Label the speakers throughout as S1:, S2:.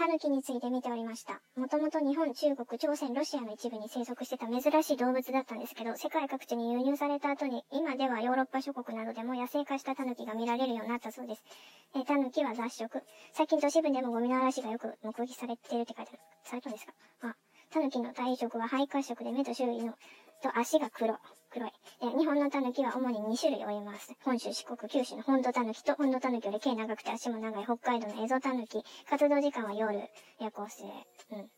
S1: タヌキについて見ておりました。もともと日本、中国、朝鮮、ロシアの一部に生息してた珍しい動物だったんですけど、世界各地に輸入された後に、今ではヨーロッパ諸国などでも野生化したタヌキが見られるようになったそうです。えー、タヌキは雑食。最近都市部でもゴミの嵐がよく目撃されてるって書いてある。されたんですか？あ、タヌキの体色は肺褐色で目と周囲の、と足が黒。黒い。で、日本のタヌキは主に2種類おります。本州、四国、九州の本土タヌキと本土タヌキより毛長くて足も長い北海道のエゾタヌキ。活動時間は夜、夜行性。うん。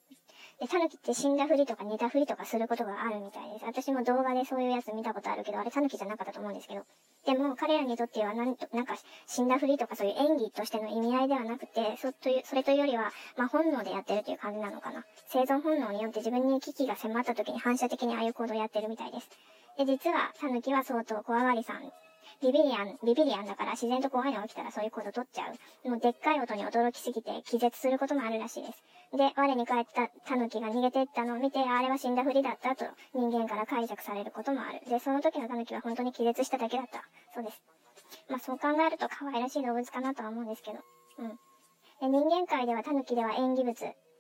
S1: で、タヌキって死んだふりとか寝たふりとかすることがあるみたいです。私も動画でそういうやつ見たことあるけど、あれタヌキじゃなかったと思うんですけど。でも、彼らにとってはなんと、なんか、死んだふりとかそういう演技としての意味合いではなくて、そという、それというよりは、まあ、本能でやってるという感じなのかな。生存本能によって自分に危機が迫った時に反射的にああいう行動をやってるみたいです。で、実は、タヌキは相当怖がりさん。ビビリアン、ビビリアンだから自然と怖いのが起きたらそういうこと取っちゃう。もうでっかい音に驚きすぎて気絶することもあるらしいです。で、我に返ったタヌキが逃げてったのを見て、あれは死んだふりだったと人間から解釈されることもある。で、その時のタヌキは本当に気絶しただけだった。そうです。まあそう考えると可愛らしい動物かなとは思うんですけど。うん。で人間界ではタヌキでは縁起物、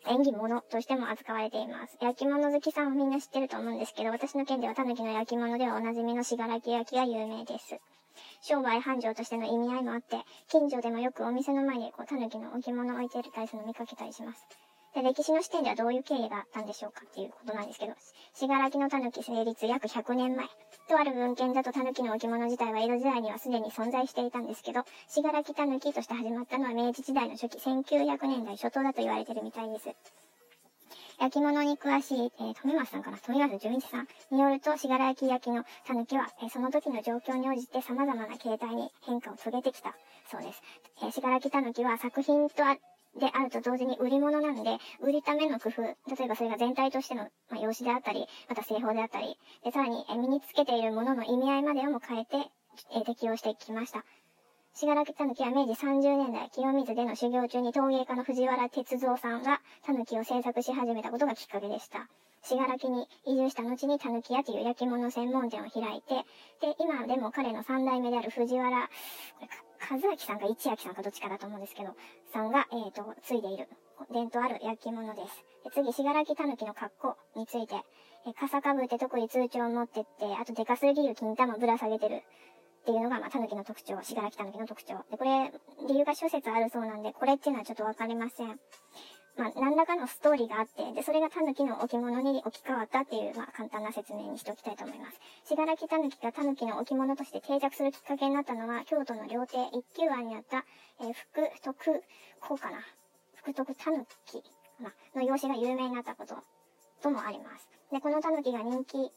S1: 縁起物としても扱われています。焼き物好きさんはみんな知ってると思うんですけど、私の県ではタヌキの焼き物ではおなじみのしがらき焼きが有名です。商売繁盛としての意味合いもあって、近所でもよくお店の前にこうタヌキの置物を置いているたりするの見かけたりします。で、歴史の視点ではどういう経緯があったんでしょうかっていうことなんですけど、しがらきのタヌキ成立約100年前。とある文献だとタヌキの置物自体は江戸時代にはすでに存在していたんですけど、しがらきタヌキとして始まったのは明治時代の初期1900年代初頭だと言われてるみたいです。焼き物に詳しい、えー、富松さんかな？富松純一さんによると、しがら焼きのタヌキは、えー、その時の状況に応じて様々な形態に変化を遂げてきたそうです。えー、しがらきタヌキは作品とあであると同時に売り物なんで、売るための工夫、例えばそれが全体としての、ま、用紙であったり、また製法であったり、で、さらに、え身につけているものの意味合いまでをも変えて、え適用してきました。しがらきたぬきは明治30年代、清水での修行中に陶芸家の藤原哲三さんがたぬきを制作し始めたことがきっかけでした。しがらきに移住した後にたぬき屋という焼き物専門店を開いて、で、今でも彼の三代目である藤原、これ和明さんか一明さんかどっちかだと思うんですけど、さんが、えっ、ー、と、継いでいる、伝統ある焼き物です。で次、しがらきたぬきの格好について、え、傘かぶって特に通帳を持ってって、あとデカすぎる金玉ぶら下げてる。っていうのが、まあ、たぬきの特徴、しがらきたぬきの特徴。で、これ、理由が諸説あるそうなんで、これっていうのはちょっとわかりません。まあ、何らかのストーリーがあって、で、それがタヌキの置物に置き換わったっていう、まあ、簡単な説明にしておきたいと思います。しがらきタヌキがタヌキの置物として定着するきっかけになったのは、京都の料亭一休庵にあった、えー、福徳、こうかな？福徳タヌキ、まあ、の用紙が有名になったことともあります。で、このタヌキが人気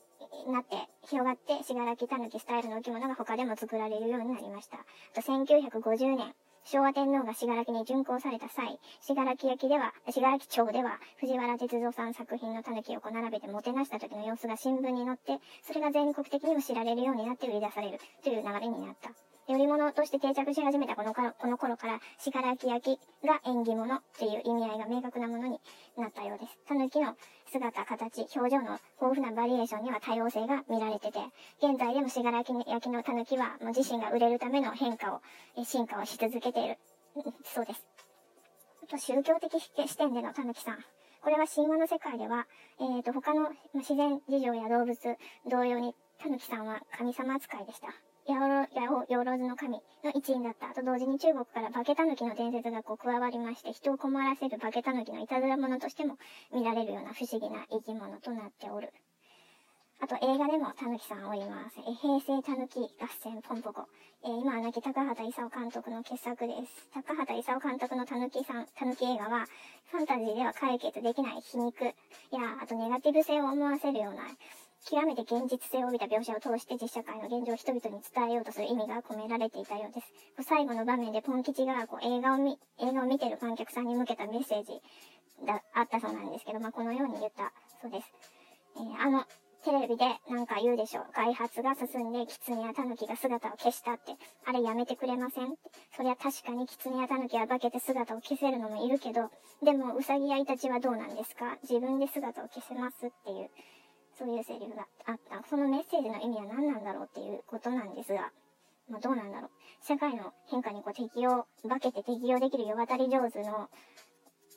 S1: なって広がって、しがらきたぬきスタイルの置物が他でも作られるようになりました。あと1950年、昭和天皇が信楽に巡行された際、信楽焼では、信楽町では、藤原哲三さん作品の狸をこう並べてもてなした時の様子が新聞に載って、それが全国的にも知られるようになって売り出されるという流れになった。売り物として定着し始めたこのこの頃から、信楽焼が縁起物っていう意味合いが明確なものになったようです。狸の姿、形、表情の豊富なバリエーションには多様性が見られてて、現在でも信楽焼きの狸は、もう自身が売れるための変化を、進化をし続けている。そうです。あと宗教的視点での狸さん。これは神話の世界では、えっ、ー、と、他の自然事情や動物同様に、狸さんは神様扱いでした。ヤオロ、ヤオ、ヨーロズの神の一員だったと同時に中国から化けタヌキの伝説がこう加わりまして、人を困らせる化けタヌキのいたずら者としても見られるような不思議な生き物となっておる。あと映画でもタヌキさんおります。え平成タヌキ合戦ポンポコ。えー、今は亡き高畑勲監督の傑作です。高畑勲監督のタヌキさん、タヌキ映画は、ファンタジーでは解決できない皮肉や、あとネガティブ性を思わせるような極めて現実性を帯びた描写を通して実社会の現状を人々に伝えようとする意味が込められていたようです。最後の場面でポン吉がこう映画を見、映画を見てる観客さんに向けたメッセージがあったそうなんですけど、まあ、このように言ったそうです。えー、あの、テレビでなんか言うでしょう。開発が進んで、狐や狸が姿を消したって。あれやめてくれませんって。そりゃ確かに狐や狸は化けて姿を消せるのもいるけど、でも、ウサギやイタチはどうなんですか？自分で姿を消せますっていう。そういうセリフがあった。そのメッセージの意味は何なんだろうっていうことなんですが、まあ、どうなんだろう。社会の変化にこう適応、化けて適応できる世渡り上手の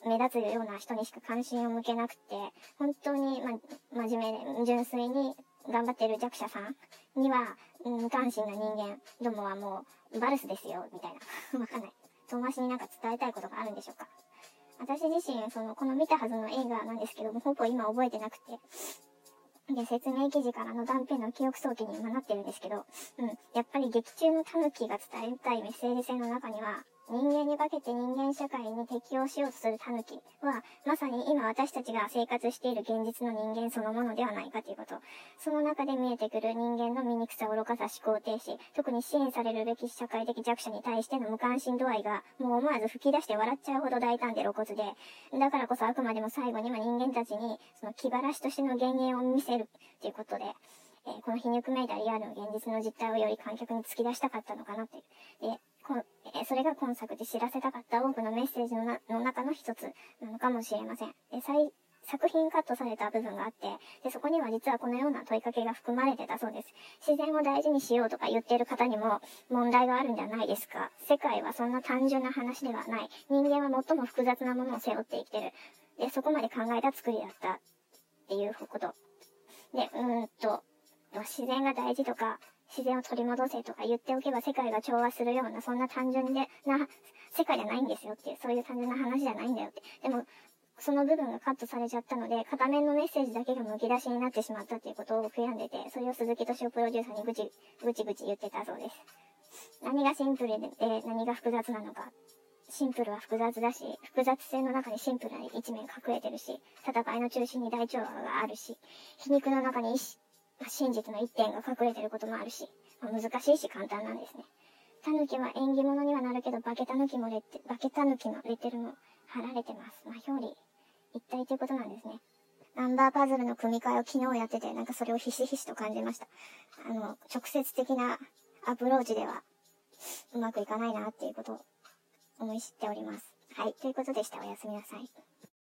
S1: 目立つような人にしか関心を向けなくて、本当に、ま、真面目で、純粋に頑張ってる弱者さんには、無関心な人間どもはもう、バルスですよ、みたいな。わかんない。遠回しになんか伝えたいことがあるんでしょうか。私自身、その、この見たはずの映画なんですけども、ほぼ今覚えてなくて、で、説明記事からの断片の記憶想起に今なってるんですけど、うん、やっぱり劇中のタヌキが伝えたいメッセージ性の中には、人間に化けて人間社会に適応しようとするタヌキは、まさに今私たちが生活している現実の人間そのものではないかということ。その中で見えてくる人間の醜さ、愚かさ、思考停止、特に支援されるべき社会的弱者に対しての無関心度合いが、もう思わず吹き出して笑っちゃうほど大胆で露骨で、だからこそあくまでも最後には人間たちに、その気晴らしとしての幻影を見せるということで、えー、この皮肉めいたリアルの現実の実態をより観客に突き出したかったのかなっていう。でえそれが今作で知らせたかった多くのメッセージのの中の一つなのかもしれません。で作品カットされた部分があって、で、そこには実はこのような問いかけが含まれてたそうです。自然を大事にしようとか言ってる方にも問題があるんじゃないですか。世界はそんな単純な話ではない。人間は最も複雑なものを背負って生きてる。で、そこまで考えた作りだったっていうこと。で、うーんと、自然が大事とか、自然を取り戻せとか言っておけば世界が調和するような、そんな単純でな世界じゃないんですよっていう、そういう単純な話じゃないんだよって。でも、その部分がカットされちゃったので、片面のメッセージだけがむき出しになってしまったっていうことを悔やんでて、それを鈴木敏夫プロデューサーにぐち、ぐちぐち言ってたそうです。何がシンプルで何が複雑なのか。シンプルは複雑だし、複雑性の中にシンプルな一面隠れてるし、戦いの中心に大調和があるし、皮肉の中に真実の一点が隠れてることもあるし、まあ、難しいし簡単なんですね。タヌキは縁起物にはなるけど、化けタヌキもレ化けタヌキのレッテルも貼られてます。まあ、表裏一体ということなんですね。ナンバーパズルの組み替えを昨日やってて、なんかそれをひしひしと感じました。あの、直接的なアプローチではうまくいかないなっていうことを思い知っております。はい。ということでした。おやすみなさい。